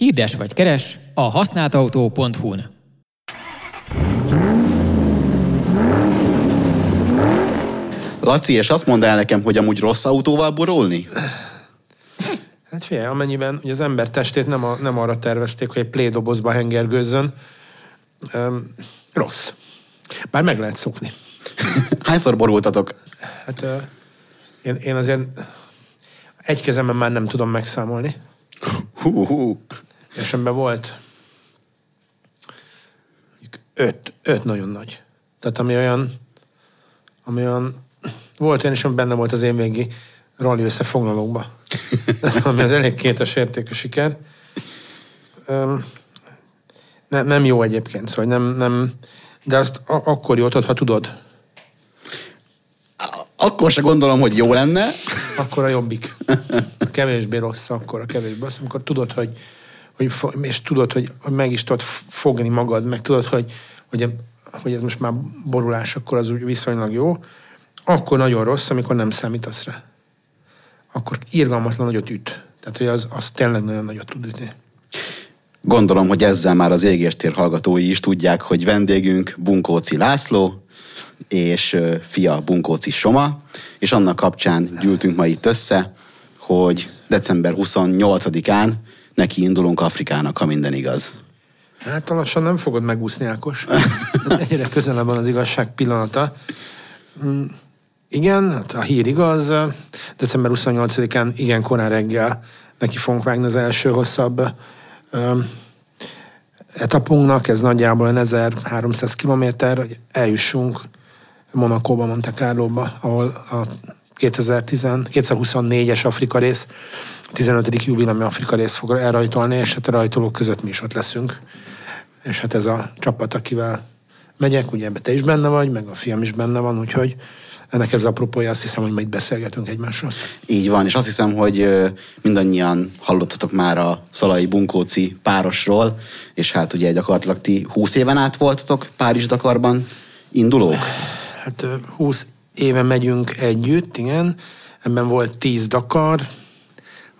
Hirdes vagy keres a használtautó.hu-n. Laci, és azt mondd el nekem, hogy amúgy rossz autóval borulni? Hát figyelj, amennyiben hogy az ember testét nem, a, nem arra tervezték, hogy egy plédobozba hengergőzzön, um, rossz. Bár meg lehet szokni. Hányszor borultatok? Hát uh, én, én azért egy kezemben már nem tudom megszámolni. Hú, hú. És ebben volt öt, öt nagyon nagy. Tehát ami olyan, ami olyan, volt olyan is, ami benne volt az évvégi rally összefoglalókba. ami az elég kétes értékű siker. Öm, ne, nem jó egyébként, szóval nem, nem de azt a- akkor jó, tudod, ha tudod. Akkor se gondolom, hogy jó lenne. Akkor a jobbik. Kevésbé rossz, akkor a kevésbé rossz, amikor tudod, hogy, hogy és tudod, hogy meg is tudod fogni magad, meg tudod, hogy, hogy, hogy ez most már borulás, akkor az úgy viszonylag jó. Akkor nagyon rossz, amikor nem számítasz rá. Akkor irgalmatlan nagyot üt. Tehát, hogy az, az tényleg nagyon nagyot tud ütni. Gondolom, hogy ezzel már az égéstér hallgatói is tudják, hogy vendégünk Bunkóci László, és fia Bunkóci Soma, és annak kapcsán gyűltünk ma itt össze, hogy december 28-án neki indulunk Afrikának, ha minden igaz. Hát lassan nem fogod megúszni, Ákos. Egyre közelebb van az igazság pillanata. Mm, Igen, hát a hír igaz. December 28-án igen korán reggel neki fogunk vágni az első hosszabb öm, etapunknak. Ez nagyjából olyan 1300 kilométer, hogy eljussunk Monakóba, Monte Carloba, ahol a 2010, 2024-es Afrika rész, 15. jubilami Afrika rész fog elrajtolni, és hát a rajtolók között mi is ott leszünk. És hát ez a csapat, akivel megyek, ugye ebbe te is benne vagy, meg a fiam is benne van, úgyhogy ennek ez a apropója, azt hiszem, hogy majd beszélgetünk egymással. Így van, és azt hiszem, hogy mindannyian hallottatok már a Szalai Bunkóci párosról, és hát ugye gyakorlatilag ti 20 éven át voltatok Párizs-Dakarban indulók. Hát ö, 20 éve megyünk együtt, igen. Ebben volt 10 Dakar,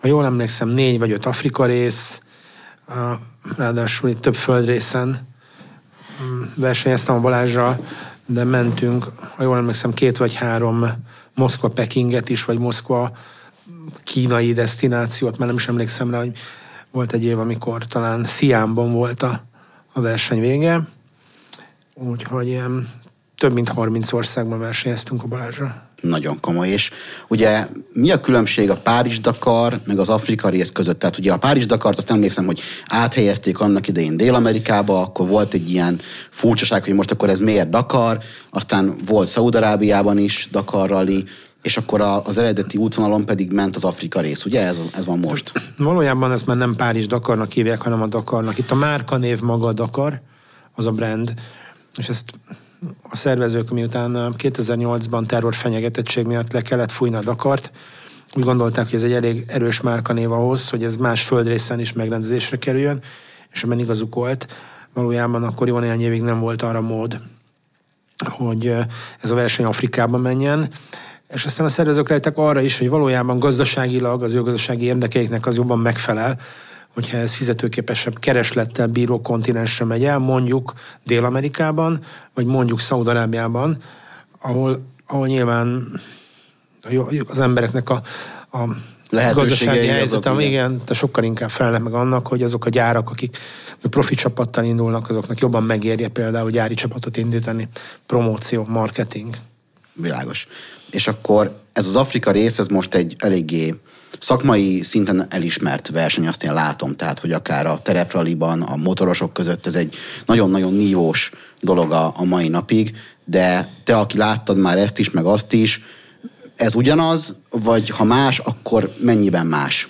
ha jól emlékszem, négy vagy öt Afrika rész, ráadásul itt több földrészen mm, versenyeztem a Balázsral, de mentünk, ha jól emlékszem, két vagy három Moszkva-Pekinget is, vagy Moszkva kínai destinációt, már nem is emlékszem rá, hogy volt egy év, amikor talán Sziámban volt a, a verseny vége. Úgyhogy ilyen több mint 30 országban versenyeztünk a Balázsra. Nagyon komoly. És ugye mi a különbség a Párizs-Dakar meg az Afrika rész között? Tehát ugye a Párizs-Dakart azt emlékszem, hogy áthelyezték annak idején Dél-Amerikába, akkor volt egy ilyen furcsaság, hogy most akkor ez miért Dakar, aztán volt Szaúd-Arábiában is Dakar rally, és akkor az eredeti útvonalon pedig ment az Afrika rész, ugye? Ez, ez van most. Valójában ezt már nem Párizs Dakarnak hívják, hanem a Dakarnak. Itt a márkanév maga a Dakar, az a brand, és ezt a szervezők, miután 2008-ban terror fenyegetettség miatt le kellett fújni a Dakart, úgy gondolták, hogy ez egy elég erős márkanév ahhoz, hogy ez más földrészen is megrendezésre kerüljön, és ebben igazuk volt. Valójában akkor jó néhány évig nem volt arra mód, hogy ö, ez a verseny Afrikába menjen, és aztán a szervezők rájöttek arra is, hogy valójában gazdaságilag az ő gazdasági érdekeiknek az jobban megfelel, hogyha ez fizetőképesebb kereslettel bíró kontinensre megy el, mondjuk Dél-Amerikában, vagy mondjuk Szaudarábiában, ahol, ahol nyilván az embereknek a, a gazdasági azok, helyzete, igen. igen, de sokkal inkább felelnek meg annak, hogy azok a gyárak, akik profi csapattal indulnak, azoknak jobban megérje például gyári csapatot indítani, promóció, marketing. Világos. És akkor ez az Afrika rész, ez most egy eléggé szakmai szinten elismert verseny, azt én látom, tehát, hogy akár a terepraliban, a motorosok között ez egy nagyon-nagyon nívós dolog a, a mai napig, de te, aki láttad már ezt is, meg azt is, ez ugyanaz, vagy ha más, akkor mennyiben más?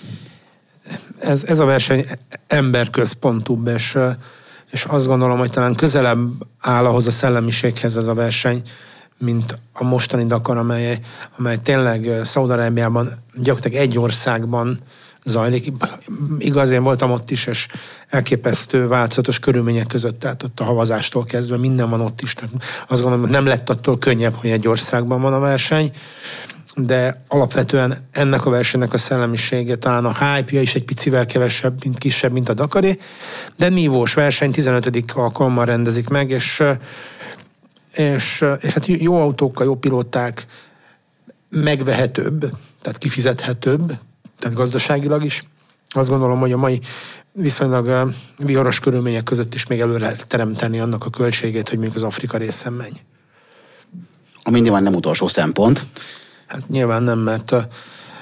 ez, ez a verseny emberközpontúbb, és, és azt gondolom, hogy talán közelebb áll ahhoz a szellemiséghez ez a verseny, mint a mostani Dakar, amely, amely tényleg Szaudarábiában, gyakorlatilag egy országban zajlik. Igaz, én voltam ott is, és elképesztő változatos körülmények között, tehát ott a havazástól kezdve minden van ott is. Tehát azt gondolom, hogy nem lett attól könnyebb, hogy egy országban van a verseny, de alapvetően ennek a versenynek a szellemisége, talán a hype is egy picivel kevesebb, mint kisebb, mint a Dakaré, de nívós verseny 15. alkalommal rendezik meg, és, és, és hát jó autókkal, jó pilóták, megvehetőbb, tehát kifizethetőbb, tehát gazdaságilag is. Azt gondolom, hogy a mai viszonylag viharos körülmények között is még elő lehet teremteni annak a költségét, hogy még az Afrika részen menj. Ami nyilván nem utolsó szempont. Hát nyilván nem, mert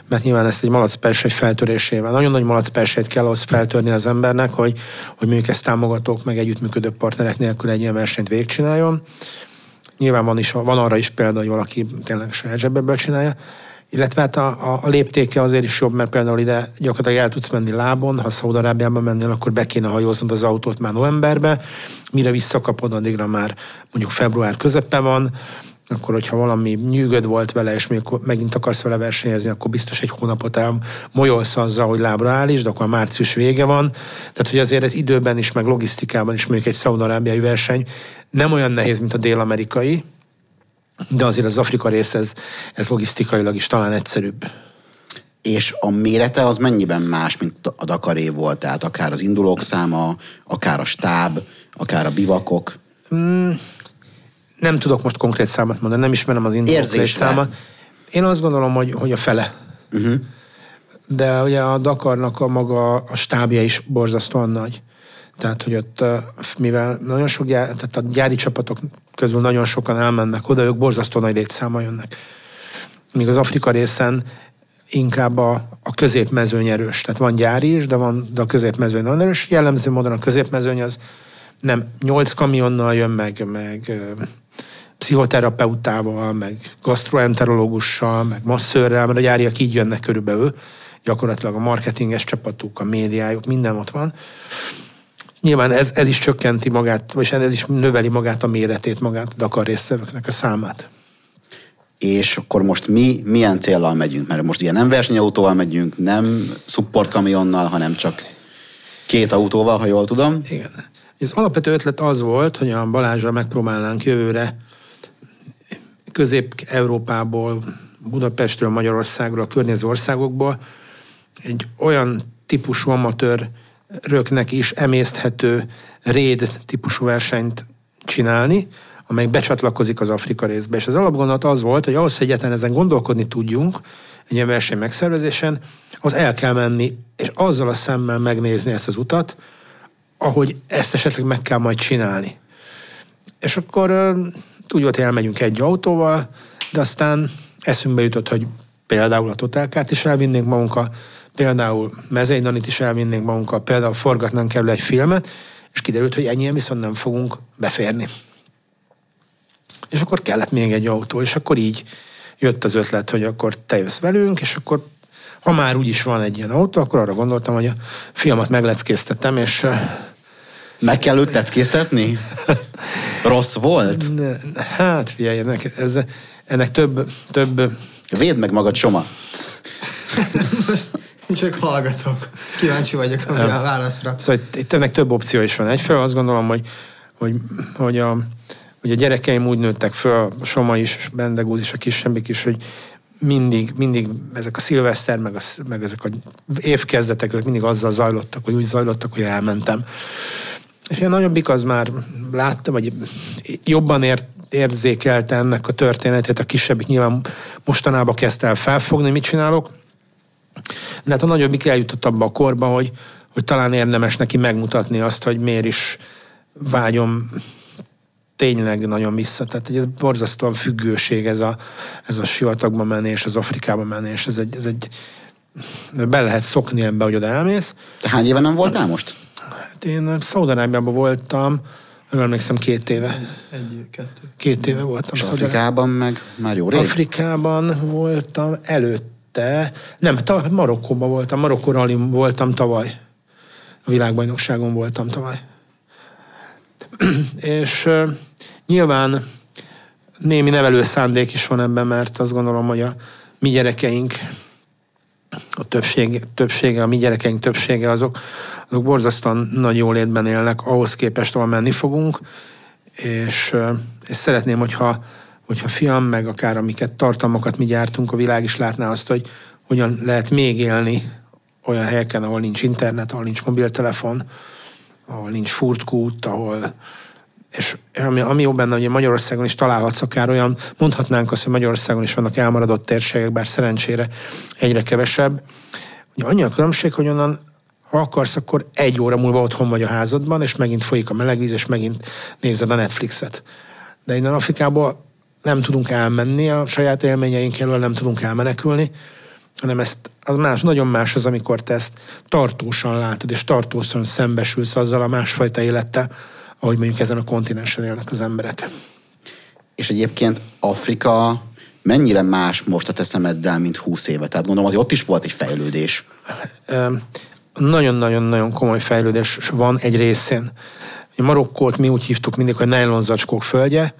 mert nyilván ezt egy malacpersegy feltörésével. Nagyon nagy malacpersejt kell ahhoz feltörni az embernek, hogy, hogy mondjuk ezt támogatók, meg együttműködő partnerek nélkül egy ilyen versenyt végigcsináljon. Nyilván van, is, van arra is példa, hogy valaki tényleg saját zsebből csinálja, illetve hát a, a, a léptéke azért is jobb, mert például ide gyakorlatilag el tudsz menni lábon, ha Szaudarábiában mennél, akkor be kéne hajóznod az autót már novemberbe, mire visszakapod, addigra már mondjuk február közepe van, akkor hogyha valami nyűgöd volt vele, és még megint akarsz vele versenyezni, akkor biztos egy hónapot molyolsz azzal, hogy lábra állíts, de akkor a március vége van. Tehát, hogy azért ez időben is, meg logisztikában is mondjuk egy szaudarábiai verseny nem olyan nehéz, mint a dél-amerikai, de azért az Afrika rész ez, ez logisztikailag is talán egyszerűbb. És a mérete az mennyiben más, mint a Dakaré volt? Tehát akár az indulók száma, akár a stáb, akár a bivakok? Mm, nem tudok most konkrét számot mondani, nem ismerem az indulók számot. Én azt gondolom, hogy, hogy a fele. Uh-huh. De ugye a Dakarnak a maga a stábja is borzasztóan nagy. Tehát, hogy ott, mivel nagyon sok gyár, tehát a gyári csapatok közül nagyon sokan elmennek oda, ők borzasztó nagy létszáma jönnek. Míg az Afrika részen inkább a, a középmezőny erős. Tehát van gyári is, de, van, de a középmezőny nagyon erős. Jellemző módon a középmezőny az nem nyolc kamionnal jön meg, meg pszichoterapeutával, meg gastroenterológussal, meg masszörrel, mert a gyáriak így jönnek körülbelül, gyakorlatilag a marketinges csapatuk, a médiájuk, minden ott van. Nyilván ez, ez is csökkenti magát, vagy ez is növeli magát a méretét, magát a Dakar résztvevőknek a számát. És akkor most mi milyen célral megyünk? Mert most ugye nem versenyautóval megyünk, nem support kamionnal, hanem csak két autóval, ha jól tudom. Igen. Az alapvető ötlet az volt, hogy a Balázsra megpróbálnánk jövőre Közép-Európából, Budapestről, Magyarországról, a környező országokból egy olyan típusú amatőr röknek is emészthető réd típusú versenyt csinálni, amely becsatlakozik az Afrika részbe. És az alapgondolat az volt, hogy ahhoz, hogy egyetlen ezen gondolkodni tudjunk, egy ilyen verseny megszervezésen, az el kell menni, és azzal a szemmel megnézni ezt az utat, ahogy ezt esetleg meg kell majd csinálni. És akkor úgy volt, hogy elmegyünk egy autóval, de aztán eszünkbe jutott, hogy például a Totálkárt is elvinnénk magunkkal, például Mezeidanit is elvinnénk magunkkal, például forgatnánk kell egy filmet, és kiderült, hogy ennyien viszont nem fogunk beférni. És akkor kellett még egy autó, és akkor így jött az ötlet, hogy akkor te jössz velünk, és akkor ha már úgyis van egy ilyen autó, akkor arra gondoltam, hogy a filmet megleckéztetem, és meg kell őt leckéztetni? Rossz volt? Hát, figyelj, ennek, ez, ennek több, több... Védd meg magad, Soma. Csak hallgatok. Kíváncsi vagyok a válaszra. Szóval itt, itt ennek több opció is van. Egyfelől azt gondolom, hogy, hogy, hogy, a, hogy a gyerekeim úgy nőttek föl, a Soma is, Bendegúz is, a kisebbik is, hogy mindig, mindig ezek a szilveszter, meg, a, meg ezek a évkezdetek, ezek mindig azzal zajlottak, vagy úgy zajlottak, hogy elmentem. És a nagyobbik az már láttam, hogy jobban ért, érzékelte ennek a történetét, a kisebbik nyilván mostanában kezdte el felfogni, mit csinálok. De hát a nagyobbik eljutott abba a korba, hogy, hogy talán érdemes neki megmutatni azt, hogy miért is vágyom tényleg nagyon vissza. Tehát ez borzasztóan függőség ez a, ez a sivatagba menés, az Afrikába menés. Ez egy, ez egy be lehet szokni ebbe, hogy oda elmész. Te hány éve nem voltál most? Én Szaudarábiában voltam, nem emlékszem, két éve. Egy, kettő. Két éve voltam. És Afrikában meg már jó rég? Afrikában voltam előtt előtte, nem, ta, Marokkóban voltam, Marokkó rallin voltam tavaly. A világbajnokságon voltam tavaly. És uh, nyilván némi nevelő szándék is van ebben, mert azt gondolom, hogy a mi gyerekeink, a többség, többsége, a mi gyerekeink többsége azok, azok borzasztóan nagy jólétben élnek, ahhoz képest, ahol menni fogunk, és, és szeretném, hogyha, hogyha fiam, meg akár amiket tartalmakat mi gyártunk, a világ is látná azt, hogy hogyan lehet még élni olyan helyeken, ahol nincs internet, ahol nincs mobiltelefon, ahol nincs furtkút, ahol és ami, ami jó benne, hogy Magyarországon is találhatsz akár olyan, mondhatnánk azt, hogy Magyarországon is vannak elmaradott térségek, bár szerencsére egyre kevesebb. Ugye annyi a különbség, hogy onnan ha akarsz, akkor egy óra múlva otthon vagy a házadban, és megint folyik a melegvíz, és megint nézed a Netflixet. De innen Afrikából nem tudunk elmenni, a saját élményeink elől nem tudunk elmenekülni, hanem ezt, az más, nagyon más az, amikor te ezt tartósan látod, és tartósan szembesülsz azzal a másfajta élettel, ahogy mondjuk ezen a kontinensen élnek az emberek. És egyébként Afrika mennyire más most a te szemeddel, mint 20 éve? Tehát gondolom azért ott is volt egy fejlődés. Nagyon-nagyon-nagyon komoly fejlődés van egy részén. Marokkót mi úgy hívtuk mindig, hogy nylon zacskók földje.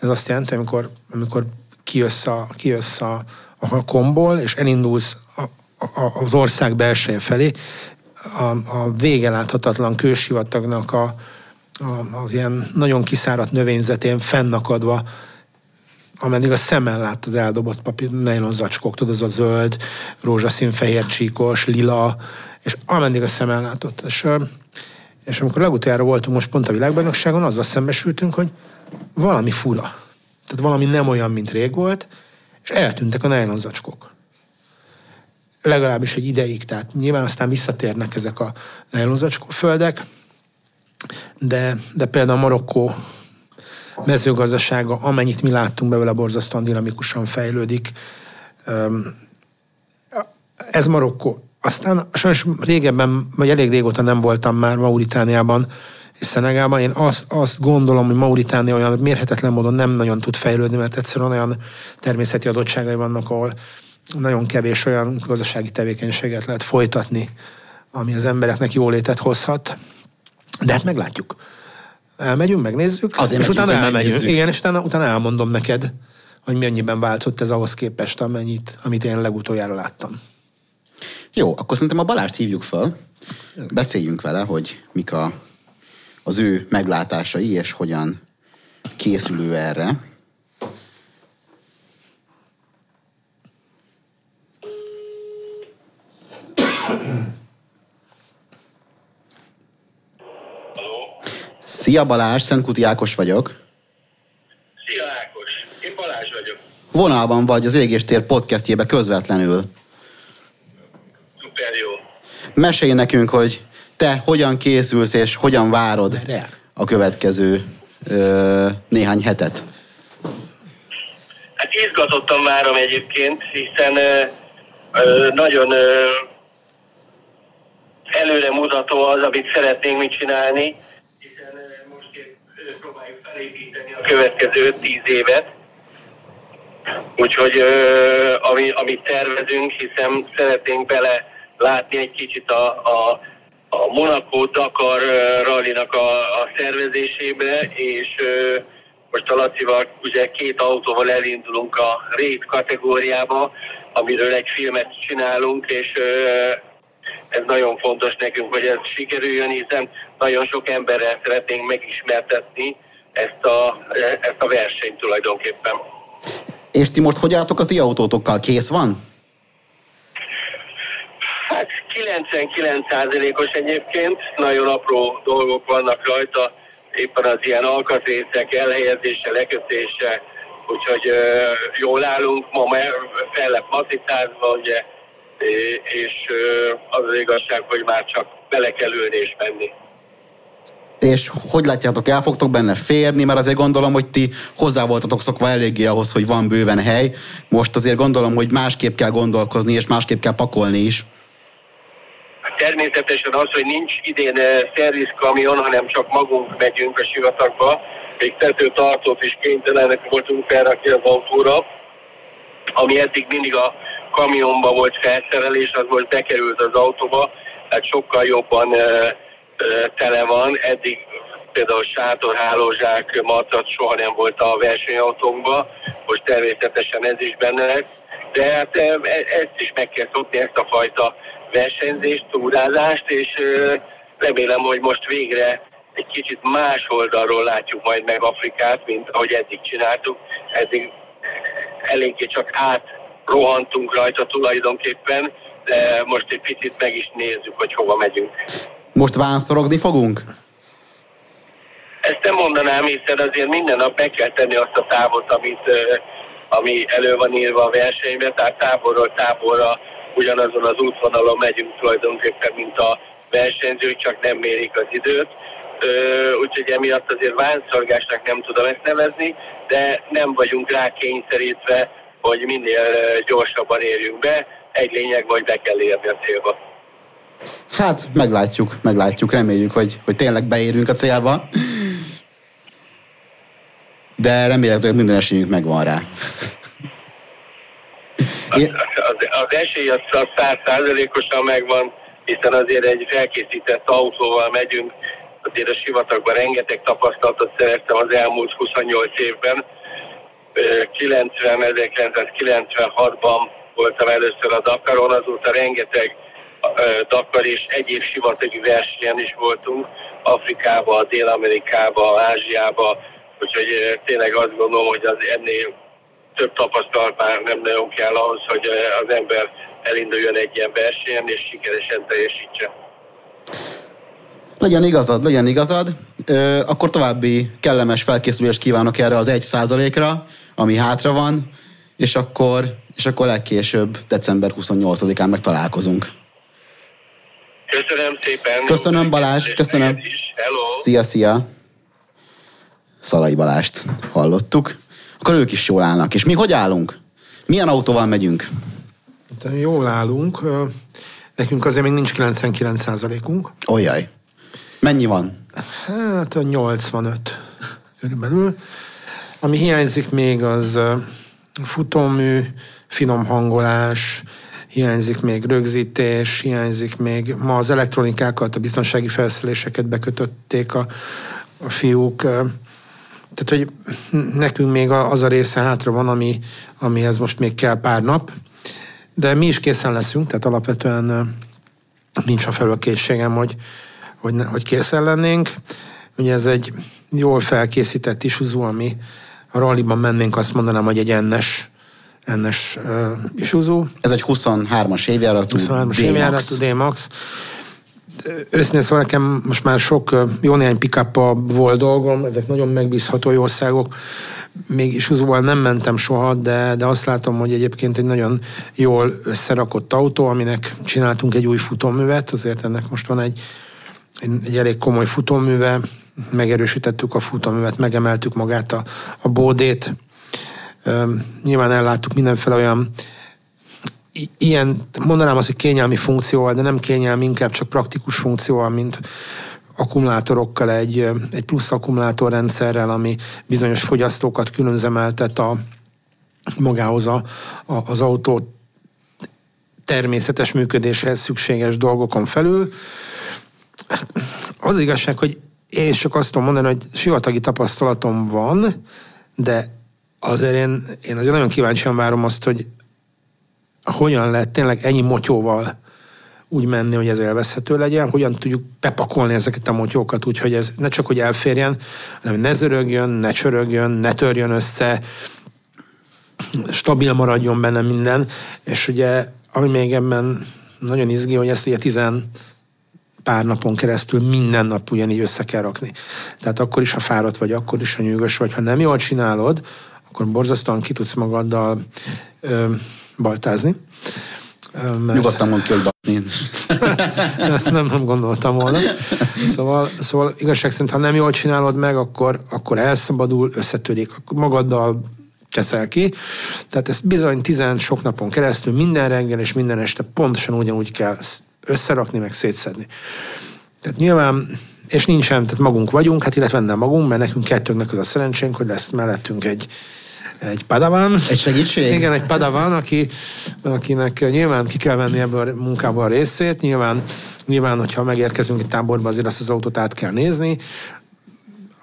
Ez azt jelenti, amikor, amikor kijössz, a, kijössz a, a komból, és elindulsz a, a, az ország belseje felé, a, a vége láthatatlan kősivatagnak a, az ilyen nagyon kiszáradt növényzetén fennakadva, ameddig a szemmel lát az eldobott papír, nylon zacskók, tudod, az a zöld, rózsaszín, fehér csíkos, lila, és ameddig a szemmel látott. És, és amikor legutoljára voltunk most pont a világbajnokságon, azzal szembesültünk, hogy valami fura. Tehát valami nem olyan, mint rég volt, és eltűntek a nylon zacskók. Legalábbis egy ideig, tehát nyilván aztán visszatérnek ezek a nylon földek, de, de például a Marokkó mezőgazdasága, amennyit mi láttunk belőle, borzasztóan dinamikusan fejlődik. Ez Marokkó. Aztán sajnos régebben, vagy elég régóta nem voltam már Mauritániában és Szenegában. Én azt, azt gondolom, hogy Mauritánia olyan mérhetetlen módon nem nagyon tud fejlődni, mert egyszerűen olyan természeti adottságai vannak, ahol nagyon kevés olyan gazdasági tevékenységet lehet folytatni, ami az embereknek jólétet hozhat. De hát meglátjuk. Elmegyünk, megnézzük, Azért és utána megyünk, elmegyünk. Igen, és utána, utána elmondom neked, hogy mennyiben változott ez ahhoz képest, amennyit, amit én legutoljára láttam. Jó, akkor szerintem a Balást hívjuk fel, beszéljünk vele, hogy mik a, az ő meglátásai, és hogyan készül ő erre. Szia Balázs, Szentkuti Ákos vagyok. Szia Ákos, én Balázs vagyok. Vonalban vagy az Égéstér podcastjébe közvetlenül. Szuper jó. Mesélj nekünk, hogy te hogyan készülsz és hogyan várod a következő ö, néhány hetet. Hát izgatottan várom egyébként, hiszen ö, ö, nagyon ö, előre mutató az, amit szeretnénk mit csinálni, hiszen ö, most ö, próbáljuk felépíteni a következő 5-10 évet. Úgyhogy ö, ami, amit tervezünk, hiszen szeretnénk bele látni egy kicsit a, a, a Monaco Dakar rallinak a, a szervezésébe, és most a Lacival ugye két autóval elindulunk a rét kategóriába, amiről egy filmet csinálunk, és ez nagyon fontos nekünk, hogy ez sikerüljön, hiszen nagyon sok emberrel szeretnénk megismertetni ezt a, ezt a versenyt tulajdonképpen. És ti most hogy álltok a ti autótokkal? Kész van? Hát 99%-os egyébként, nagyon apró dolgok vannak rajta, éppen az ilyen alkatrészek elhelyezése, lekötése, úgyhogy ö, jól állunk, ma me- fel lett macitázva, ugye, és ö, az az igazság, hogy már csak bele kell ülni és menni. És hogy látjátok, el fogtok benne férni, mert azért gondolom, hogy ti hozzá voltatok szokva eléggé ahhoz, hogy van bőven hely. Most azért gondolom, hogy másképp kell gondolkozni, és másképp kell pakolni is. Természetesen az, hogy nincs idén eh, szervizkamion, hanem csak magunk megyünk a sivatagba, még tetőtartót is kénytelenek voltunk felrakni az autóra, ami eddig mindig a kamionba volt felszerelés, az most bekerült az autóba, tehát sokkal jobban ö, ö, tele van. Eddig például sátorhálózsák, matrac soha nem volt a versenyautónkban, most természetesen ez is benne lesz. De hát e- ezt is meg kell szokni, ezt a fajta versenyzést, túrázást, és remélem, hogy most végre egy kicsit más oldalról látjuk majd meg Afrikát, mint ahogy eddig csináltuk. Eddig eléggé csak átrohantunk rajta tulajdonképpen, de most egy picit meg is nézzük, hogy hova megyünk. Most vánszorogni fogunk? Ezt nem mondanám, hiszen azért minden nap meg kell tenni azt a távot, amit, ami elő van írva a versenyben, tehát táborról táborra ugyanazon az útvonalon megyünk tulajdonképpen, mint a versenyzők, csak nem mérik az időt. Úgyhogy emiatt azért vánszorgásnak nem tudom ezt nevezni, de nem vagyunk rá kényszerítve, hogy minél gyorsabban érjünk be. Egy lényeg, hogy be kell érni a célba. Hát, meglátjuk, meglátjuk, reméljük, hogy, hogy tényleg beérünk a célba. De remélhetőleg minden esélyünk megvan rá. Én... Az, az esély az százszázalékosan megvan, hiszen azért egy felkészített autóval megyünk, azért a sivatagban rengeteg tapasztalatot szereztem az elmúlt 28 évben. 90, 1996-ban voltam először a Dakaron, azóta rengeteg Dakar és egyéb sivatagi versenyen is voltunk, Afrikába, Dél-Amerikába, Ázsiába, úgyhogy tényleg azt gondolom, hogy az ennél több tapasztalat már nem nagyon kell ahhoz, hogy az ember elinduljon egy ilyen versenyen, és sikeresen teljesítse. Legyen igazad, legyen igazad. Ö, akkor további kellemes felkészülést kívánok erre az egy százalékra, ami hátra van, és akkor, és akkor legkésőbb december 28-án meg találkozunk. Köszönöm szépen. Köszönöm Balázs, köszönöm. Hello. Szia, szia. Szalai Balást hallottuk. Akkor ők is jól állnak. És mi hogy állunk? Milyen autóval megyünk? Jól állunk. Nekünk azért még nincs 99%-unk. Olyaj. Mennyi van? Hát a 85 körülbelül. Ami hiányzik még az futómű, finom hangolás, hiányzik még rögzítés, hiányzik még ma az elektronikákat, a biztonsági felszereléseket bekötötték a, a fiúk. Tehát, hogy nekünk még az a része hátra van, ami, amihez most még kell pár nap, de mi is készen leszünk, tehát alapvetően nincs a felülkészségem, hogy, hogy, hogy készen lennénk. Ugye ez egy jól felkészített isuzó, ami a ralliban mennénk, azt mondanám, hogy egy ennes, ennes uh, isuzó. Ez egy 23-as évjáratú 23-as évjáratú D-Max. Őszintén szóval nekem most már sok, jó néhány pick volt dolgom, ezek nagyon megbízható országok, még isuzóval nem mentem soha, de, de azt látom, hogy egyébként egy nagyon jól összerakott autó, aminek csináltunk egy új futóművet, azért ennek most van egy, egy, egy elég komoly futóműve, megerősítettük a futóművet, megemeltük magát a, a bódét, nyilván elláttuk mindenféle olyan ilyen, mondanám azt, hogy kényelmi funkcióval, de nem kényelmi, inkább csak praktikus funkcióval, mint akkumulátorokkal, egy, egy plusz akkumulátorrendszerrel, ami bizonyos fogyasztókat különzemeltet a, magához a, a, az autó természetes működéshez szükséges dolgokon felül. Az igazság, hogy én csak azt tudom mondani, hogy sivatagi tapasztalatom van, de azért én, én azért nagyon kíváncsian várom azt, hogy hogyan lehet tényleg ennyi motyóval úgy menni, hogy ez élvezhető legyen, hogyan tudjuk bepakolni ezeket a motyókat úgy, hogy ez ne csak hogy elférjen, hanem ne zörögjön, ne csörögjön, ne törjön össze, stabil maradjon benne minden, és ugye ami még ebben nagyon izgi, hogy ezt ugye tizen pár napon keresztül minden nap ugyanígy össze kell rakni. Tehát akkor is, ha fáradt vagy, akkor is, ha nyűgös vagy, ha nem jól csinálod, akkor borzasztóan ki tudsz magaddal ö, baltázni. Mert... Nyugodtan mondd ki, hogy nem, nem gondoltam volna. Szóval, szóval igazság szerint, ha nem jól csinálod meg, akkor, akkor elszabadul, összetörik, akkor magaddal teszel ki. Tehát ezt bizony tizen sok napon keresztül minden reggel és minden este pontosan ugyanúgy kell összerakni, meg szétszedni. Tehát nyilván, és nincsen, tehát magunk vagyunk, hát illetve nem magunk, mert nekünk kettőnknek az a szerencsénk, hogy lesz mellettünk egy egy padawan. Egy segítség? Igen, egy padawan, aki, akinek nyilván ki kell venni ebből a munkából a részét. Nyilván, nyilván, hogyha megérkezünk egy táborba, azért azt az autót át kell nézni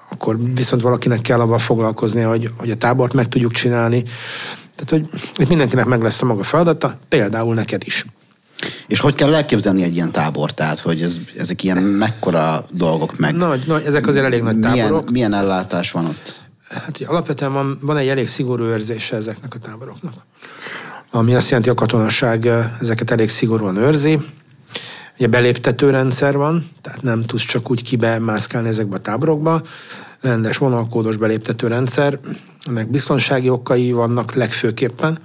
akkor viszont valakinek kell avval foglalkozni, hogy, hogy a tábort meg tudjuk csinálni. Tehát, hogy itt mindenkinek meg lesz a maga feladata, például neked is. És hogy kell elképzelni egy ilyen tábor? Tehát, hogy ez, ezek ilyen mekkora dolgok meg? Nagy, nagy, ezek azért elég nagy milyen, táborok. Milyen ellátás van ott? Hát ugye, alapvetően van, van egy elég szigorú őrzése ezeknek a táboroknak. Ami azt jelenti, a katonaság eh, ezeket elég szigorúan őrzi. Ugye beléptető rendszer van, tehát nem tudsz csak úgy kibemászkálni ezekbe a táborokba. Rendes vonalkódos beléptető rendszer, ennek biztonsági okai vannak legfőképpen.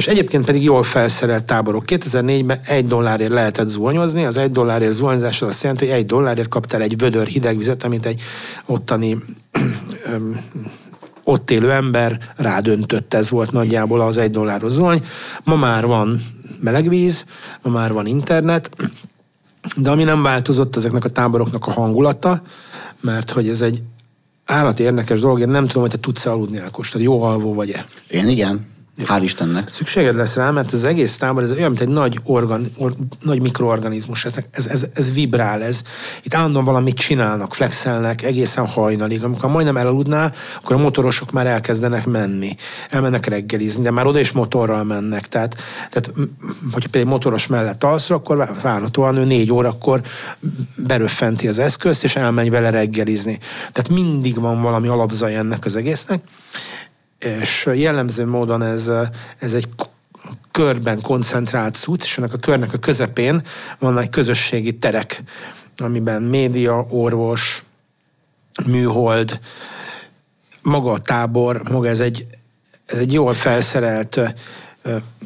És egyébként pedig jól felszerelt táborok. 2004-ben egy dollárért lehetett zuhanyozni, az egy dollárért zuhanyzás az azt jelenti, hogy egy dollárért kaptál egy vödör hideg vizet, amit egy ottani ott élő ember rádöntött, ez volt nagyjából az egy dolláros zuhany. Ma már van melegvíz, ma már van internet, de ami nem változott ezeknek a táboroknak a hangulata, mert hogy ez egy állati érdekes dolog, én nem tudom, hogy te tudsz-e aludni Ákos, tehát jó alvó vagy-e. Én igen. Hál' Istennek. Szükséged lesz rá, mert az egész tábor ez olyan, mint egy nagy, organ, or, nagy mikroorganizmus. Ez, ez, ez, ez vibrál, ez. Itt állandóan valamit csinálnak, flexelnek egészen hajnalig. Amikor majdnem elaludnál, akkor a motorosok már elkezdenek menni. Elmennek reggelizni, de már oda is motorral mennek. Tehát, tehát hogyha például motoros mellett alszol, akkor várhatóan ő négy órakor beröffenti az eszközt, és elmegy vele reggelizni. Tehát mindig van valami alapzaj ennek az egésznek és jellemző módon ez, ez egy körben koncentrált cucc, és ennek a körnek a közepén van egy közösségi terek, amiben média, orvos, műhold, maga a tábor, maga ez egy, ez egy jól felszerelt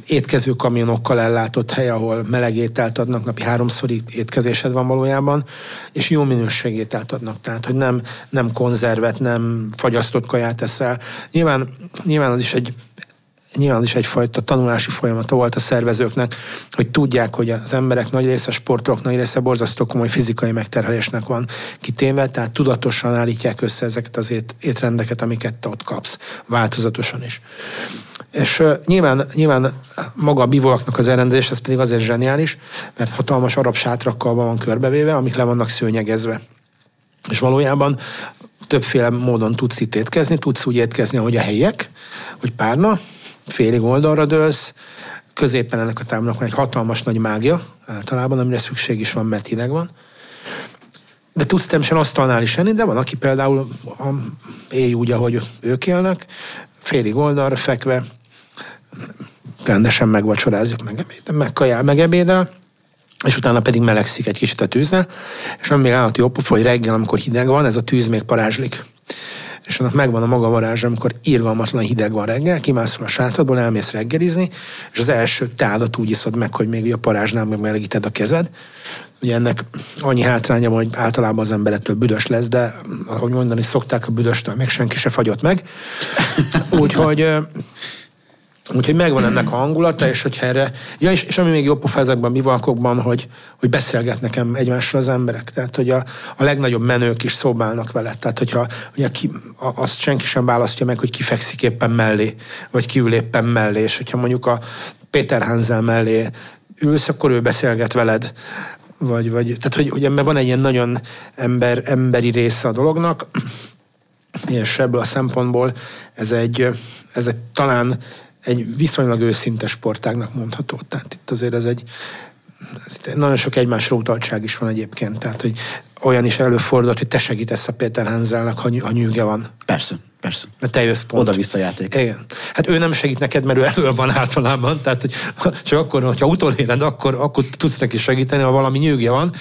étkező kamionokkal ellátott hely, ahol meleg ételt adnak, napi háromszori étkezésed van valójában, és jó minőségű ételt adnak, tehát hogy nem, nem konzervet, nem fagyasztott kaját eszel. Nyilván, nyilván az is egy nyilván is egyfajta tanulási folyamata volt a szervezőknek, hogy tudják, hogy az emberek nagy része, a sportolók nagy része borzasztó komoly fizikai megterhelésnek van kitéve, tehát tudatosan állítják össze ezeket az ét, étrendeket, amiket te ott kapsz, változatosan is. És uh, nyilván, nyilván maga a bivóaknak az elrendezés, ez pedig azért zseniális, mert hatalmas arab sátrakkal van körbevéve, amik le vannak szőnyegezve. És valójában többféle módon tudsz itt étkezni, tudsz úgy étkezni, ahogy a helyiek, hogy párna, félig oldalra dőlsz, középen ennek a tábornak van egy hatalmas nagy mágia, általában, amire szükség is van, mert hideg van. De tudsz természetesen asztalnál is enni, de van, aki például éj úgy, ahogy ők élnek, félig oldalra fekve, rendesen megvacsorázik, meg, meg kajál, meg ebédel, és utána pedig melegszik egy kicsit a tűzne, és ami még állati jobb, hogy reggel, amikor hideg van, ez a tűz még parázslik és annak megvan a maga varázsa, amikor irgalmatlan hideg van reggel, kimászol a sátradból, elmész reggelizni, és az első tádat úgy iszod meg, hogy még a parázsnál meg melegíted a kezed. Ugye ennek annyi hátránya hogy általában az ember ettől büdös lesz, de ahogy mondani szokták, a büdöstől még senki se fagyott meg. Úgyhogy Úgyhogy megvan ennek a hangulata, és hogy erre... Ja, és, és ami még jobb pofa ezekben a bivalkokban, hogy, hogy beszélgetnek egymással az emberek. Tehát, hogy a, a legnagyobb menők is szobálnak vele. Tehát, hogyha ugye ki, a, azt senki sem választja meg, hogy ki fekszik éppen mellé, vagy ki ül éppen mellé, és hogyha mondjuk a Péter Hanzel mellé ülsz, akkor ő beszélget veled. Vagy, vagy, tehát, hogy, hogy ebben van egy ilyen nagyon ember, emberi része a dolognak, és ebből a szempontból ez egy, ez egy talán egy viszonylag őszinte sportágnak mondható. Tehát itt azért ez egy, ez itt nagyon sok egymásra utaltság is van egyébként. Tehát, hogy olyan is előfordult, hogy te segítesz a Péter Hanzelnek, ha, ha nyűge van. Persze, persze. Mert te jössz pont. Oda-vissza játék. Igen. Hát ő nem segít neked, mert ő elő van általában, tehát hogy csak akkor, hogyha utoléred, akkor, akkor tudsz neki segíteni, ha valami nyűgje van.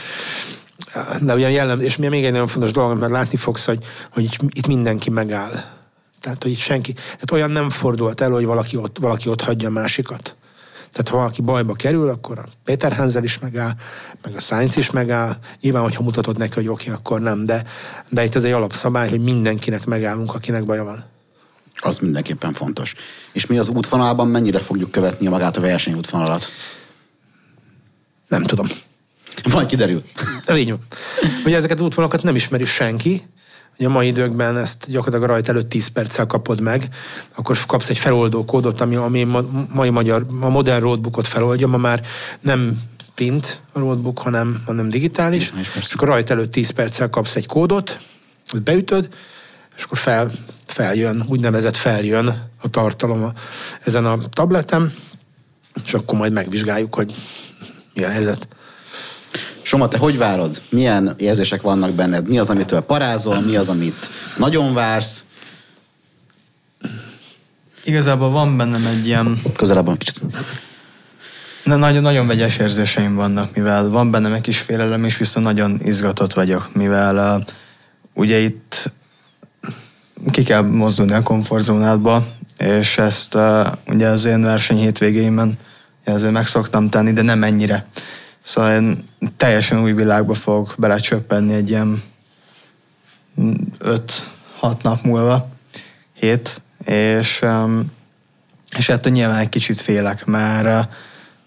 De ugyan jellem, és még egy nagyon fontos dolog, mert látni fogsz, hogy, hogy itt mindenki megáll tehát, hogy itt senki, tehát olyan nem fordult el, hogy valaki ott, valaki ott hagyja másikat. Tehát ha valaki bajba kerül, akkor a Péter Hanzel is megáll, meg a Sainz is megáll. Nyilván, hogyha mutatod neki, hogy oké, akkor nem, de, de itt ez egy alapszabály, hogy mindenkinek megállunk, akinek baja van. Az mindenképpen fontos. És mi az útvonalban mennyire fogjuk követni magát a versenyútvonalat? Nem tudom. Majd kiderül. Így van. Ugye ezeket az útvonalakat nem ismeri senki, hogy a mai időkben ezt gyakorlatilag a rajt előtt 10 perccel kapod meg, akkor kapsz egy feloldó kódot, ami, ami ma, mai magyar, a modern roadbookot feloldja, ma már nem print a roadbook, hanem, hanem digitális, és akkor rajt előtt 10 perccel kapsz egy kódot, azt beütöd, és akkor fel, feljön, úgynevezett feljön a tartalom a, ezen a tableten, és akkor majd megvizsgáljuk, hogy mi a helyzet. Soma, te hogy várod? Milyen érzések vannak benned? Mi az, amitől parázol? Mi az, amit nagyon vársz? Igazából van bennem egy ilyen... Közelebb van kicsit. Na, nagyon, nagyon vegyes érzéseim vannak, mivel van bennem egy kis félelem, és viszont nagyon izgatott vagyok, mivel uh, ugye itt ki kell mozdulni a komfortzónádba, és ezt uh, ugye az én verseny hétvégéimben ezért meg szoktam tenni, de nem ennyire. Szóval én teljesen új világba fogok belecsöppenni egy ilyen 5-6 nap múlva, hét, és, és ettől nyilván egy kicsit félek, mert uh,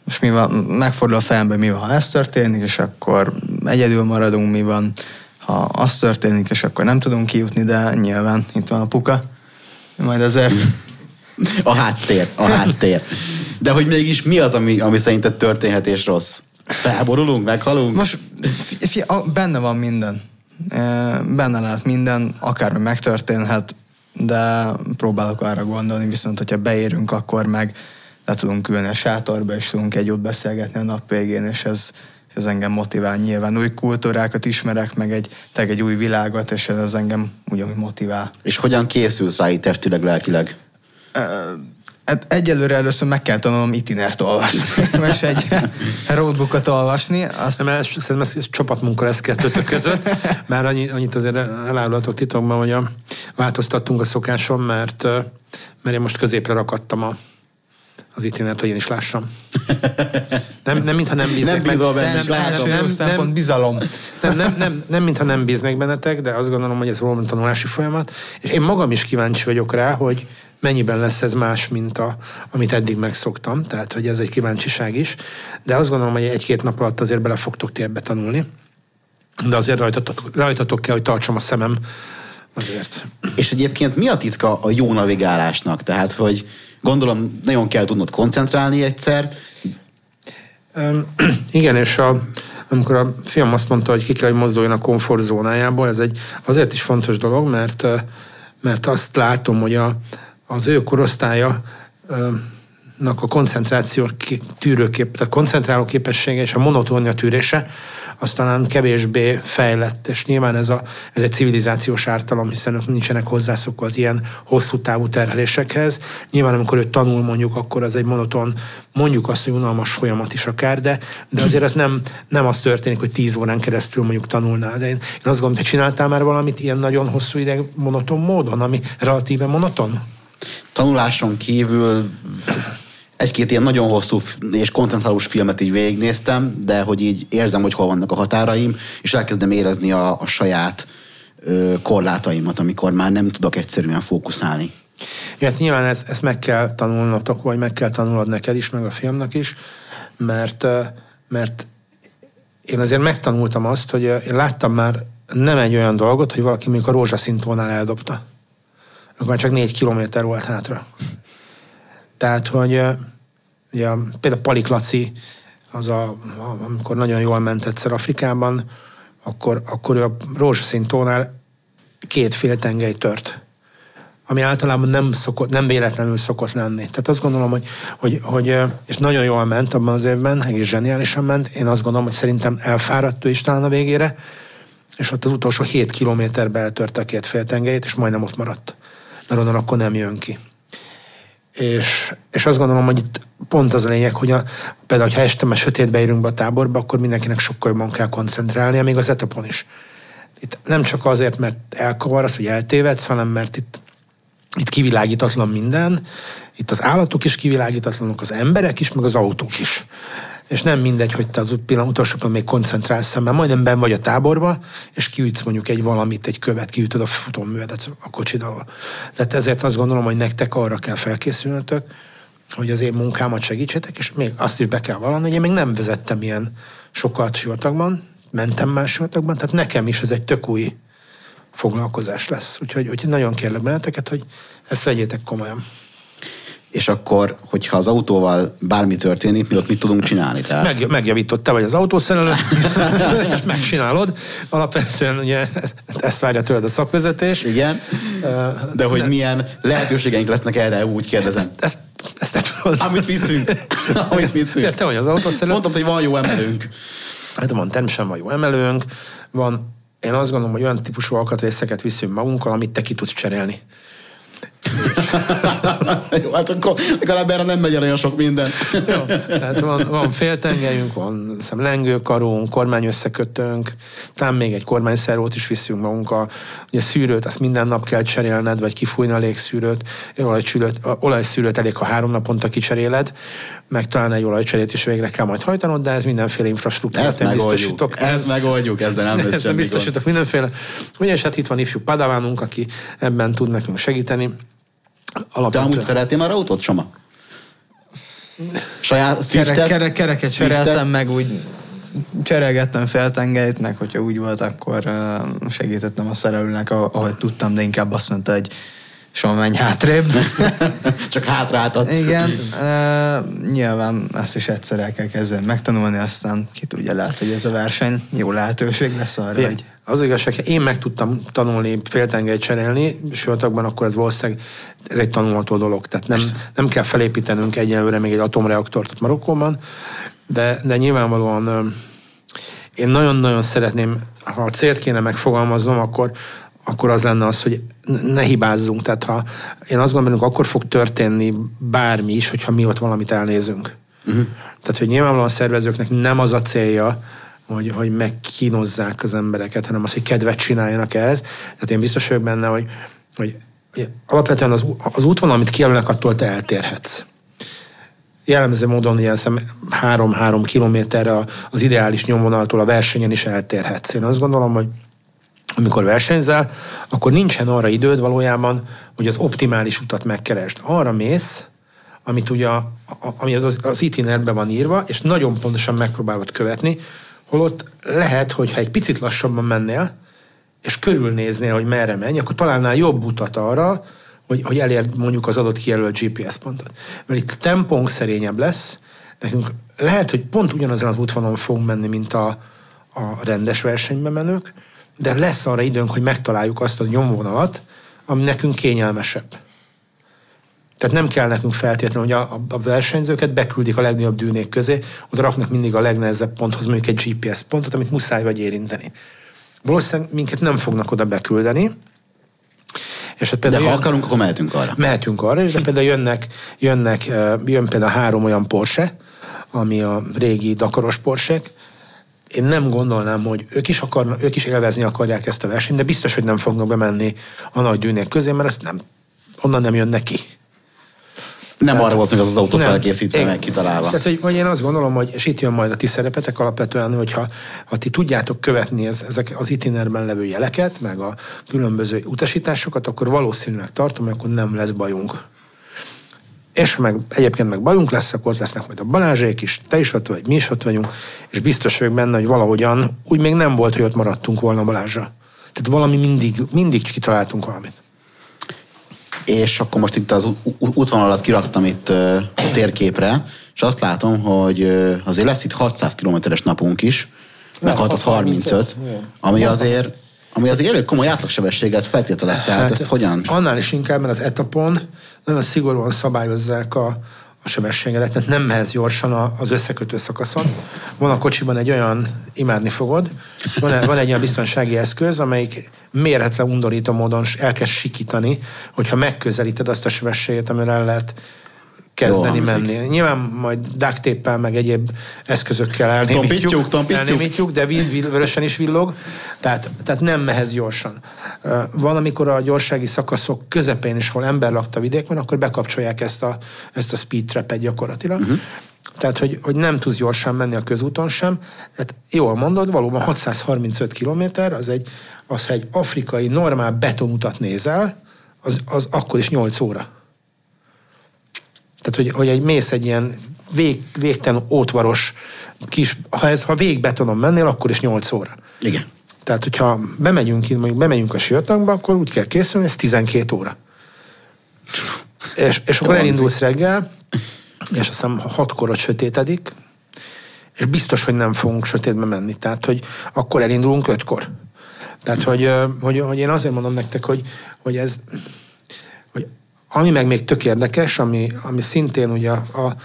most mi van, megfordul a fejembe, mi van, ha ez történik, és akkor egyedül maradunk, mi van, ha az történik, és akkor nem tudunk kijutni, de nyilván itt van a puka. Majd azért... A háttér, a háttér. De hogy mégis mi az, ami, ami szerinted történhet és rossz? Felborulunk, meghalunk? Most fi, a, benne van minden. Benne lehet minden, akármi megtörténhet, de próbálok arra gondolni, viszont hogyha beérünk, akkor meg le tudunk ülni a sátorba, és tudunk egy jót beszélgetni a nap végén, és ez, ez engem motivál nyilván. Új kultúrákat ismerek, meg egy, teg egy új világot, és ez engem ugyanúgy motivál. És hogyan készülsz rá így testileg, lelkileg? Hát egyelőre először meg kell tanulnom itinert olvasni, és egy roadbookot olvasni. Azt... Nem, ez, szerintem ez, ez csapatmunka lesz kettőtök között, mert annyi, annyit azért elárulhatok titokban, hogy a, változtattunk a szokáson, mert, mert én most középre rakadtam a, az itinert, hogy én is lássam. Nem, nem mintha nem bíznek Nem bízol benne, nem, Első nem, nem, bizalom. nem, nem, nem, nem, mintha nem bíznek bennetek, de azt gondolom, hogy ez valami tanulási folyamat. És én magam is kíváncsi vagyok rá, hogy mennyiben lesz ez más, mint a, amit eddig megszoktam. Tehát, hogy ez egy kíváncsiság is. De azt gondolom, hogy egy-két nap alatt azért bele fogtok ti ebbe tanulni. De azért rajtatok, rajtatok kell, hogy tartsam a szemem azért. És egyébként mi a titka a jó navigálásnak? Tehát, hogy gondolom nagyon kell tudnod koncentrálni egyszer, Um, igen, és a, amikor a fiam azt mondta, hogy ki kell, hogy mozduljon a komfortzónájából, ez egy azért is fontos dolog, mert, mert azt látom, hogy a, az ő korosztálya nak a koncentráció tűrőkép, a koncentráló képessége és a monotónia tűrése, az talán kevésbé fejlett, és nyilván ez, a, ez egy civilizációs ártalom, hiszen ők nincsenek hozzászokva az ilyen hosszú távú terhelésekhez. Nyilván amikor ő tanul mondjuk, akkor az egy monoton, mondjuk azt, hogy unalmas folyamat is akár, de, de azért az nem, nem az történik, hogy tíz órán keresztül mondjuk tanulnál. De én, én azt gondolom, te csináltál már valamit ilyen nagyon hosszú ideig monoton módon, ami relatíve monoton? Tanuláson kívül egy-két ilyen nagyon hosszú és koncentrálós filmet így végignéztem, de hogy így érzem, hogy hol vannak a határaim, és elkezdem érezni a, a saját ö, korlátaimat, amikor már nem tudok egyszerűen fókuszálni. Ja, hát nyilván ezt, ezt meg kell tanulnotok, vagy meg kell tanulnod neked is, meg a filmnek is, mert, mert én azért megtanultam azt, hogy én láttam már nem egy olyan dolgot, hogy valaki mondjuk a rózsaszintónál eldobta. Akkor már csak négy kilométer volt hátra. Tehát, hogy ugye, például Palik Laci, az a, amikor nagyon jól ment egyszer Afrikában, akkor, akkor ő a rózsaszintónál két fél tengely tört ami általában nem, szokott, nem véletlenül szokott lenni. Tehát azt gondolom, hogy, hogy, hogy, és nagyon jól ment abban az évben, egész zseniálisan ment. Én azt gondolom, hogy szerintem elfáradt ő is talán a végére, és ott az utolsó 7 kilométerbe eltörte a két féltengelyét, és majdnem ott maradt. Mert onnan akkor nem jön ki. És, és azt gondolom, hogy itt pont az a lényeg, hogy a, például, ha este már sötétbe érünk be a táborba, akkor mindenkinek sokkal jobban kell koncentrálnia, még az etapon is. Itt nem csak azért, mert elkavarsz, vagy eltévedsz, hanem mert itt itt kivilágítatlan minden, itt az állatok is kivilágítatlanok, az emberek is, meg az autók is. És nem mindegy, hogy te az pillanat, utolsó pillanatban még koncentrálsz, mert majdnem ben vagy a táborba, és kiütsz mondjuk egy valamit, egy követ, kiütöd a futóművedet a kocsidal. Tehát ezért azt gondolom, hogy nektek arra kell felkészülnötök, hogy az én munkámat segítsetek, és még azt is be kell vallani, hogy én még nem vezettem ilyen sokat sivatagban, mentem már sivatagban, tehát nekem is ez egy tök új foglalkozás lesz. Úgyhogy, úgyhogy nagyon kérlek benneteket, hogy ezt vegyétek komolyan. És akkor, hogyha az autóval bármi történik, mi ott mit tudunk csinálni? Tehát... Meg, megjavított, te vagy az autószerelő, megcsinálod. Alapvetően ugye ezt várja tőled a szakvezetés. Igen, de hogy Ne- milyen lehetőségeink lesznek erre, úgy kérdezem. Ezt, ezt, ezt te tudod. Amit viszünk. Amit viszünk. Te vagy az autószerelő. mondtad, hogy van jó emelőnk. Hát van, természetesen van jó emelőnk, van, én azt gondolom, hogy olyan típusú alkatrészeket viszünk magunkkal, amit te ki tudsz cserélni. jó, hát akkor legalább erre nem megy el olyan sok minden. Jó, tehát van, van féltengelyünk, van hiszem, lengőkarunk, kormányösszekötőnk, talán még egy kormányszerót is viszünk magunkkal. Ugye szűrőt, azt minden nap kell cserélned, vagy kifújni a légszűrőt, olajszűrőt, olajszűrőt elég, ha három naponta kicseréled, meg talán egy olajcserét is végre kell majd hajtanod, de ez mindenféle infrastruktúrát Ezt megoldjuk. biztosítok. Ezt megoldjuk, ezzel nem lesz Ezzel semmi gond. biztosítok mindenféle. Ugye, és hát itt van ifjú padavánunk, aki ebben tud nekünk segíteni. Alapvetően. amúgy szeretnél már autót, Soma? Saját Kerek, Swiftet? kerek, kereket cseréltem, meg úgy cserélgettem feltengelyt, meg hogyha úgy volt, akkor segítettem a szerelőnek, ah- ahogy tudtam, de inkább azt mondta, hogy soha menj hátrébb. Csak hátráltatsz. Igen, uh, nyilván ezt is egyszer el kell kezdeni megtanulni, aztán ki tudja, lehet, hogy ez a verseny jó lehetőség lesz arra, Figyelj, hogy Az igazság, én meg tudtam tanulni féltengelyt cserélni, sivatagban akkor ez valószínűleg ez egy tanulható dolog. Tehát nem, nem kell felépítenünk egyelőre még egy atomreaktort ott Marokkóban, de, de nyilvánvalóan én nagyon-nagyon szeretném, ha a célt kéne megfogalmaznom, akkor, akkor az lenne az, hogy ne- hibázzunk. Tehát ha én azt gondolom, hogy akkor fog történni bármi is, hogyha mi ott valamit elnézünk. Uh-huh. Tehát, hogy nyilvánvalóan a szervezőknek nem az a célja, hogy, hogy megkínozzák az embereket, hanem az, hogy kedvet csináljanak ehhez. Tehát én biztos vagyok benne, hogy, hogy hogy alapvetően az, az útvonal, amit kijelölnek, attól te eltérhetsz jellemző módon ilyen szem 3-3 kilométerre az ideális nyomvonaltól a versenyen is eltérhetsz. Én azt gondolom, hogy amikor versenyzel, akkor nincsen arra időd valójában, hogy az optimális utat megkeresd. Arra mész, amit ugye a, a, ami az, az itinerben van írva, és nagyon pontosan megpróbálod követni, holott lehet, hogy ha egy picit lassabban mennél, és körülnéznél, hogy merre menj, akkor találnál jobb utat arra, hogy, hogy elérd mondjuk az adott kijelölt GPS pontot. Mert itt tempónk szerényebb lesz, nekünk lehet, hogy pont ugyanazon az útvonalon fogunk menni, mint a, a rendes versenyben menők, de lesz arra időnk, hogy megtaláljuk azt a nyomvonalat, ami nekünk kényelmesebb. Tehát nem kell nekünk feltétlenül, hogy a, a- versenyzőket beküldik a legnagyobb dűnék közé, oda raknak mindig a legnehezebb ponthoz mondjuk egy GPS pontot, amit muszáj vagy érinteni. Valószínűleg minket nem fognak oda beküldeni, és hát De például ha jön- akarunk, akkor mehetünk arra. mehetünk arra, és de például jönnek, jönnek, jön például három olyan Porsche, ami a régi Dakaros porsche én nem gondolnám, hogy ők is, akarna, ők is élvezni akarják ezt a versenyt, de biztos, hogy nem fognak bemenni a nagy dűnék közé, mert ezt nem, onnan nem jönnek ki. Nem arra volt még az az autó Nem. felkészítve, Igen. meg kitalálva. Tehát, hogy, hogy én azt gondolom, hogy, és itt jön majd a ti szerepetek alapvetően, hogyha ha ti tudjátok követni ez, ezek az itinerben levő jeleket, meg a különböző utasításokat, akkor valószínűleg tartom, akkor nem lesz bajunk. És meg egyébként meg bajunk lesz, akkor ott lesznek majd a Balázsék is, te is ott vagy, mi is ott vagyunk, és biztos vagyok benne, hogy valahogyan úgy még nem volt, hogy ott maradtunk volna Balázsra. Tehát valami mindig, mindig kitaláltunk valamit. És akkor most itt az útvonalat kiraktam itt a térképre, és azt látom, hogy azért lesz itt 600 kilométeres napunk is, meg 635, ami azért, ami azért elég komoly átlagsebességet feltételez, tehát ezt hogyan? Annál is inkább, mert az etapon nagyon szigorúan szabályozzák a, a sebességedet, tehát nem mehetsz gyorsan az összekötő szakaszon. Van a kocsiban egy olyan, imádni fogod, van, egy- van egy olyan biztonsági eszköz, amelyik mérhetlen undorító módon elkezd sikítani, hogyha megközelíted azt a sebességet, amire el lehet kezdeni menni. Nyilván majd duct meg egyéb eszközökkel elnémítjuk, Tompítjuk, tompítjuk. elnémítjuk de vörösen is villog, tehát, tehát nem mehez gyorsan. Ö, Van, amikor a gyorsági szakaszok közepén is, hol ember lakta vidékben, akkor bekapcsolják ezt a, ezt a speed trapet gyakorlatilag. Uh-huh. Tehát, hogy, hogy nem tudsz gyorsan menni a közúton sem. Tehát jól mondod, valóban 635 kilométer, az egy, az egy afrikai normál betonutat nézel, az, az akkor is 8 óra. Tehát, hogy, hogy egy mész egy ilyen vég, végtelen ótvaros kis, ha, ez, ha végbetonon mennél, akkor is 8 óra. Igen. Tehát, hogyha bemegyünk, mondjuk bemegyünk a sivatagba, akkor úgy kell készülni, ez 12 óra. És, és akkor elindulsz reggel, és aztán hatkor ott sötétedik, és biztos, hogy nem fogunk sötétbe menni. Tehát, hogy akkor elindulunk ötkor. Tehát, hogy, hogy, hogy én azért mondom nektek, hogy, hogy ez, ami meg még tök érdekes, ami, ami szintén ugye a, a,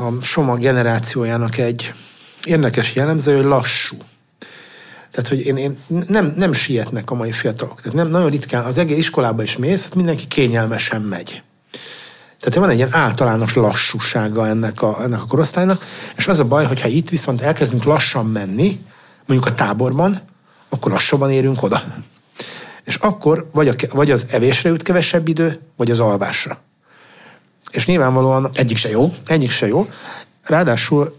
a Soma generációjának egy érdekes jellemző, hogy lassú. Tehát, hogy én, én nem, nem sietnek a mai fiatalok. Tehát nem, nagyon ritkán, az egész iskolába is mész, hát mindenki kényelmesen megy. Tehát van egy ilyen általános lassúsága ennek a, ennek a korosztálynak, és az a baj, hogyha itt viszont elkezdünk lassan menni, mondjuk a táborban, akkor lassabban érünk oda. És akkor vagy, a, vagy az evésre jut kevesebb idő, vagy az alvásra. És nyilvánvalóan... Egyik se jó. Egyik se jó. Ráadásul,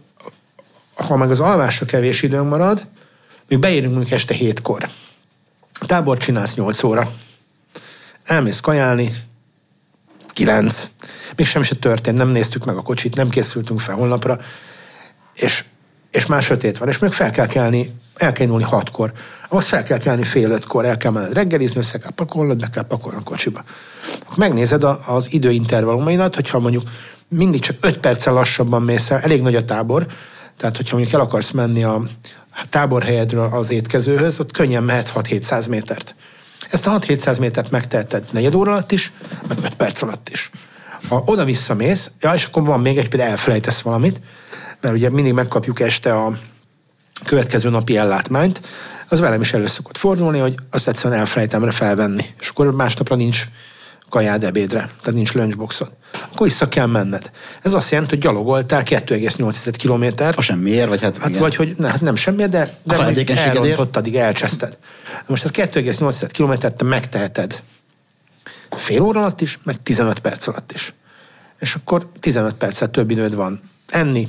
ha meg az alvásra kevés időnk marad, még beérünk mondjuk este hétkor. Tábor csinálsz 8 óra. Elmész kajálni, 9. Még semmi se történt, nem néztük meg a kocsit, nem készültünk fel holnapra, és, és már sötét van, és még fel kell kelni, el kell indulni hatkor. Ahhoz fel kell kelni fél ötkor, el kell menned reggelizni, össze kell pakolnod, be kell pakolni a kocsiba. Akkor megnézed az időintervallumaidat, hogyha mondjuk mindig csak 5 perccel lassabban mész el, elég nagy a tábor, tehát hogyha mondjuk el akarsz menni a táborhelyedről az étkezőhöz, ott könnyen mehetsz 6-700 métert. Ezt a 6-700 métert megteheted negyed óra alatt is, meg 5 perc alatt is. Ha oda-vissza mész, ja, és akkor van még egy, például elfelejtesz valamit, mert ugye mindig megkapjuk este a következő napi ellátmányt, az velem is elő szokott fordulni, hogy azt egyszerűen elfelejtem felvenni. És akkor másnapra nincs kajád ebédre, tehát nincs lunchboxod. Akkor vissza kell menned. Ez azt jelenti, hogy gyalogoltál 2,8 kilométert. A semmiért, vagy hát, hát vagy hogy ne, hát nem semmiért, de, de elrontottad, addig elcseszted. Most ez 2,8 kilométert te megteheted fél óra alatt is, meg 15 perc alatt is. És akkor 15 percet több időd van enni,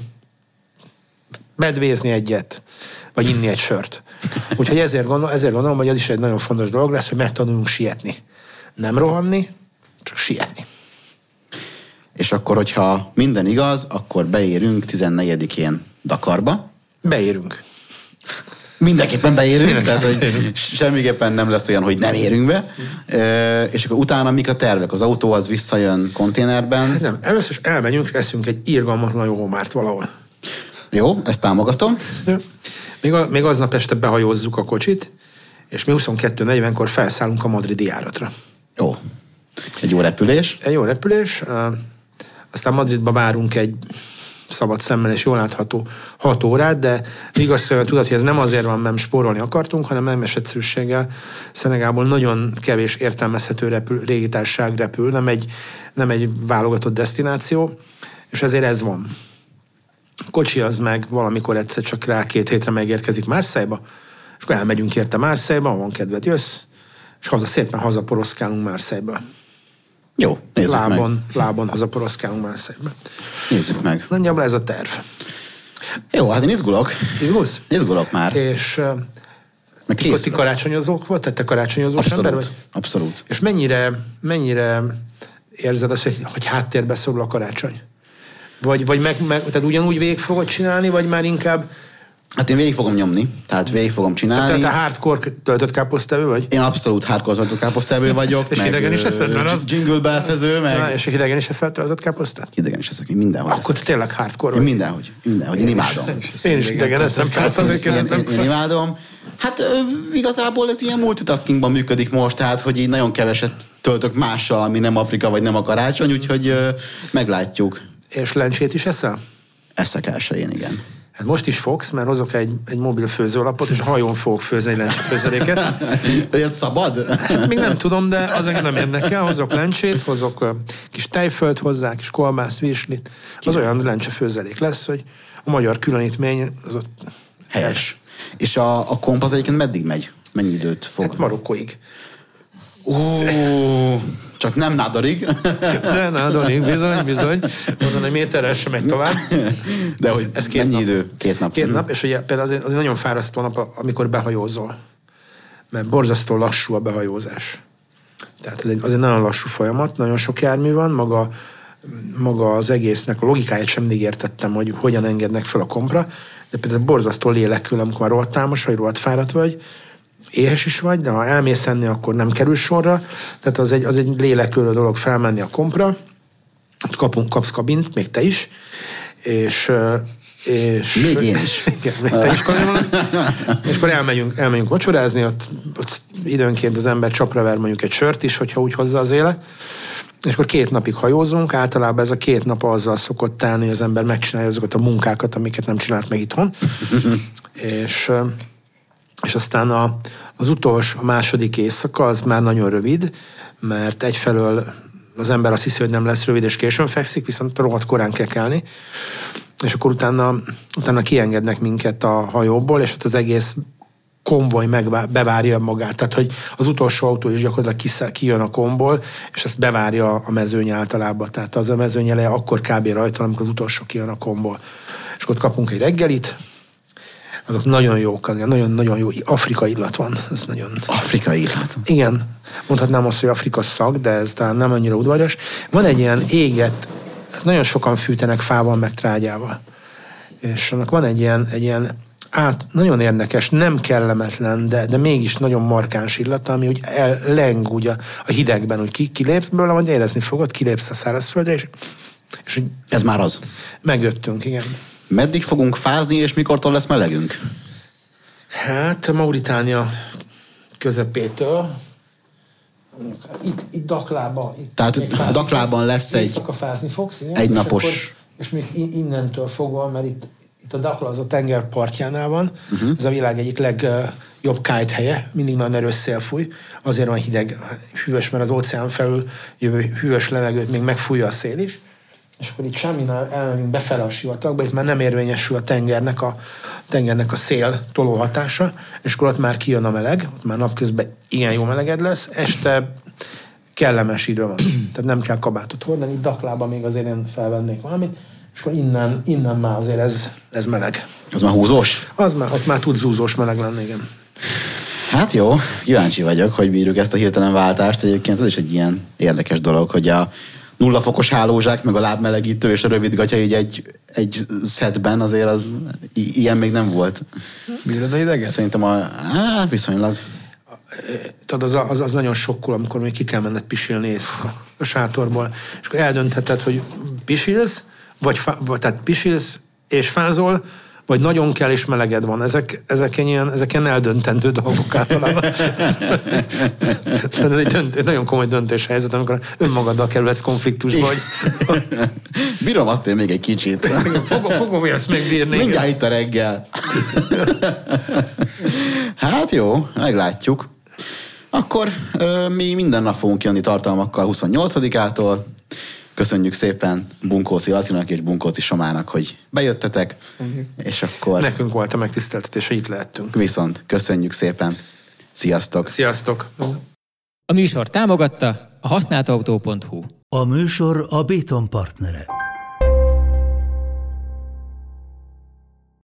medvézni egyet, vagy inni egy sört. Úgyhogy ezért, gondol, ezért gondolom, hogy ez is egy nagyon fontos dolog lesz, hogy megtanuljunk sietni. Nem rohanni, csak sietni. És akkor, hogyha minden igaz, akkor beérünk 14-én Dakarba. Beérünk. Mindenképpen beérünk, tehát hogy semmiképpen nem lesz olyan, hogy nem érünk be. E, és akkor utána mik a tervek? Az autó az visszajön konténerben? Nem, először is elmegyünk, és eszünk egy irgalmatlan jó homárt valahol. Jó, ezt támogatom. Még, a, még aznap este behajózzuk a kocsit, és mi 22.40-kor felszállunk a madridi járatra. Jó. Egy jó repülés. Egy jó repülés. Aztán Madridba várunk egy szabad szemmel és jól látható 6 órát, de igaz, hogy tudod, hogy ez nem azért van, mert spórolni akartunk, hanem nem egyszerűséggel Szenegából nagyon kevés értelmezhető repül, régitárság repül, nem egy, nem egy válogatott destináció, és ezért ez van. Kocsi az meg valamikor egyszer csak rá két hétre megérkezik Márszájba, és akkor elmegyünk érte Márszájba, van kedved, jössz, és haza szépen hazaporoszkálunk Márszájba. Jó, nézzük lábon, meg. Lábon hazaporoszkálunk már szépen. Nézzük meg. Nagyjából ez a terv. Jó, hát én izgulok. Izgulsz? Izgulok már. És meg ti, ti karácsonyozók volt? Tehát te karácsonyozós abszolút, ember vagy? Abszolút. És mennyire, mennyire érzed azt, hogy, hogy háttérbe szorul a karácsony? Vagy, vagy meg, meg, tehát ugyanúgy végig fogod csinálni, vagy már inkább Hát én végig fogom nyomni, tehát végig fogom csinálni. Tehát te hardcore töltött káposztevő vagy? Én abszolút hardcore töltött káposztevő vagyok. és hidegen is eszed, mert az... Jingle belszező, meg... Na, és hidegen is eszel töltött káposztát? Hidegen is eszek, én mindenhogy Akkor te tényleg hardcore vagy. Én mindenhogy, mindenhogy, én, én imádom. Is, én is idegen eszem, persze azért kérdezem. Én, én, imádom. Hát igazából ez ilyen multitaskingban működik most, tehát hogy így nagyon keveset töltök mással, ami nem Afrika vagy nem a karácsony, úgyhogy meglátjuk. És lencsét is eszel? Eszek elsőjén, igen. Hát most is fogsz, mert hozok egy, egy mobil főzőlapot, és hajón fogok főzni egy lencsét főzeléket. Olyat szabad? Hát még nem tudom, de az engem nem érdekel. Hozok lencsét, hozok kis tejfölt hozzá, kis kolbászt, vislit. Az olyan lencse főzelék lesz, hogy a magyar különítmény az ott... Helyes. És a, a komp az egyébként meddig megy? Mennyi időt fog? Hát Marokkóig. Ó, csak nem nádorig. De nádorig, bizony, bizony. Mondom, hogy méterrel sem megy tovább. De ez, hogy ez két mennyi nap. idő? Két nap. Két nap, és ugye például az, az egy nagyon fárasztó nap, amikor behajózol. Mert borzasztó lassú a behajózás. Tehát ez egy, az egy nagyon lassú folyamat, nagyon sok jármű van, maga, maga az egésznek a logikáját sem mindig értettem, hogy hogyan engednek fel a kompra, de például borzasztó lélekül, amikor már rohadt támos vagy, rohadt fáradt vagy, éhes is vagy, de ha elmész enni, akkor nem kerül sorra. Tehát az egy, az egy lélekülő dolog felmenni a kompra, kapunk, kapsz kabint, még te is, és és, Még én is. Igen, még te is és akkor elmegyünk, elmegyünk vacsorázni, ott, ott időnként az ember csapra ver mondjuk egy sört is, hogyha úgy hozza az éle. És akkor két napig hajózunk, általában ez a két nap azzal szokott telni, hogy az ember megcsinálja azokat a munkákat, amiket nem csinált meg itthon. és, és aztán a, az utolsó, a második éjszaka az már nagyon rövid, mert egyfelől az ember azt hiszi, hogy nem lesz rövid, és későn fekszik, viszont rohadt korán kell kelni és akkor utána, utána kiengednek minket a hajóból, és ott az egész konvoj meg bevárja magát. Tehát, hogy az utolsó autó is gyakorlatilag kijön a komból, és ezt bevárja a mezőny általában. Tehát az a mezőny eleje akkor kb. rajta, amikor az utolsó kijön a komból. És ott kapunk egy reggelit, azok nagyon jók, nagyon-nagyon jó afrikai illat van. Ez nagyon... Afrikai illat? Igen. Mondhatnám azt, hogy Afrika szag, de ez talán nem annyira udvarjas. Van egy ilyen éget nagyon sokan fűtenek fával, meg trágyával. És annak van egy ilyen, egy ilyen át, nagyon érdekes, nem kellemetlen, de, de mégis nagyon markáns illata, ami úgy leng úgy a, a hidegben, úgy ki, kilépsz belőle, majd érezni fogod, kilépsz a szárazföldre, és, és Ez már az. Megöttünk, igen. Meddig fogunk fázni, és mikortól lesz melegünk? Hát Mauritánia közepétől, itt, itt Daklába. Itt Tehát fázni, Daklában lesz egy... fázni fogsz, igen? Egy napos... És, akkor, és még innentől fogva, mert itt, itt a Dakla az a tenger partjánál van, uh-huh. ez a világ egyik legjobb kájt helye, mindig nagyon erős szél fúj, azért van hideg, hűvös, mert az óceán felül jövő hűvös levegőt még megfújja a szél is, és akkor itt semminál elmegyünk befele a sivatagba, itt már nem érvényesül a tengernek a, tengernek a szél toló hatása, és akkor ott már kijön a meleg, ott már napközben igen jó meleged lesz, este kellemes idő van. Tehát nem kell kabátot hordani, itt Daklában még azért én felvennék valamit, és akkor innen, innen már azért ez, ez meleg. Az már húzós? Az már, ott már tud zúzós meleg lenni, igen. Hát jó, kíváncsi vagyok, hogy bírjuk ezt a hirtelen váltást. Egyébként ez is egy ilyen érdekes dolog, hogy a nulla fokos hálózsák, meg a lábmelegítő és a rövid gatya így egy, egy szedben azért az i- ilyen még nem volt. Bírod a hideget? Szerintem a, á, viszonylag. Tudod, az, az, az nagyon sokkol, amikor még ki kell menned pisilni éjszaka a sátorból. És akkor eldöntheted, hogy pisilsz, vagy, fa, vagy tehát pisilsz és fázol, vagy nagyon kell és meleged van. Ezek, ezek ilyen, ezek ilyen eldöntendő dolgok általában. Ez egy, dönt, egy nagyon komoly döntéshelyzet, amikor önmagaddal kerülsz konfliktusba, hogy... Bírom azt én még egy kicsit. fogom, fogom ezt még bírni. Mindjárt itt a reggel. hát jó, meglátjuk. Akkor ö, mi minden nap fogunk jönni tartalmakkal 28-ától. Köszönjük szépen Bunkóci Lacinak és Bunkóci Somának, hogy bejöttetek, és akkor Nekünk volt a megtiszteltetés, hogy itt lehettünk. viszont köszönjük szépen. Sziasztok! Sziasztok! A műsor támogatta a használtautó.hu. A műsor a Béton partnere.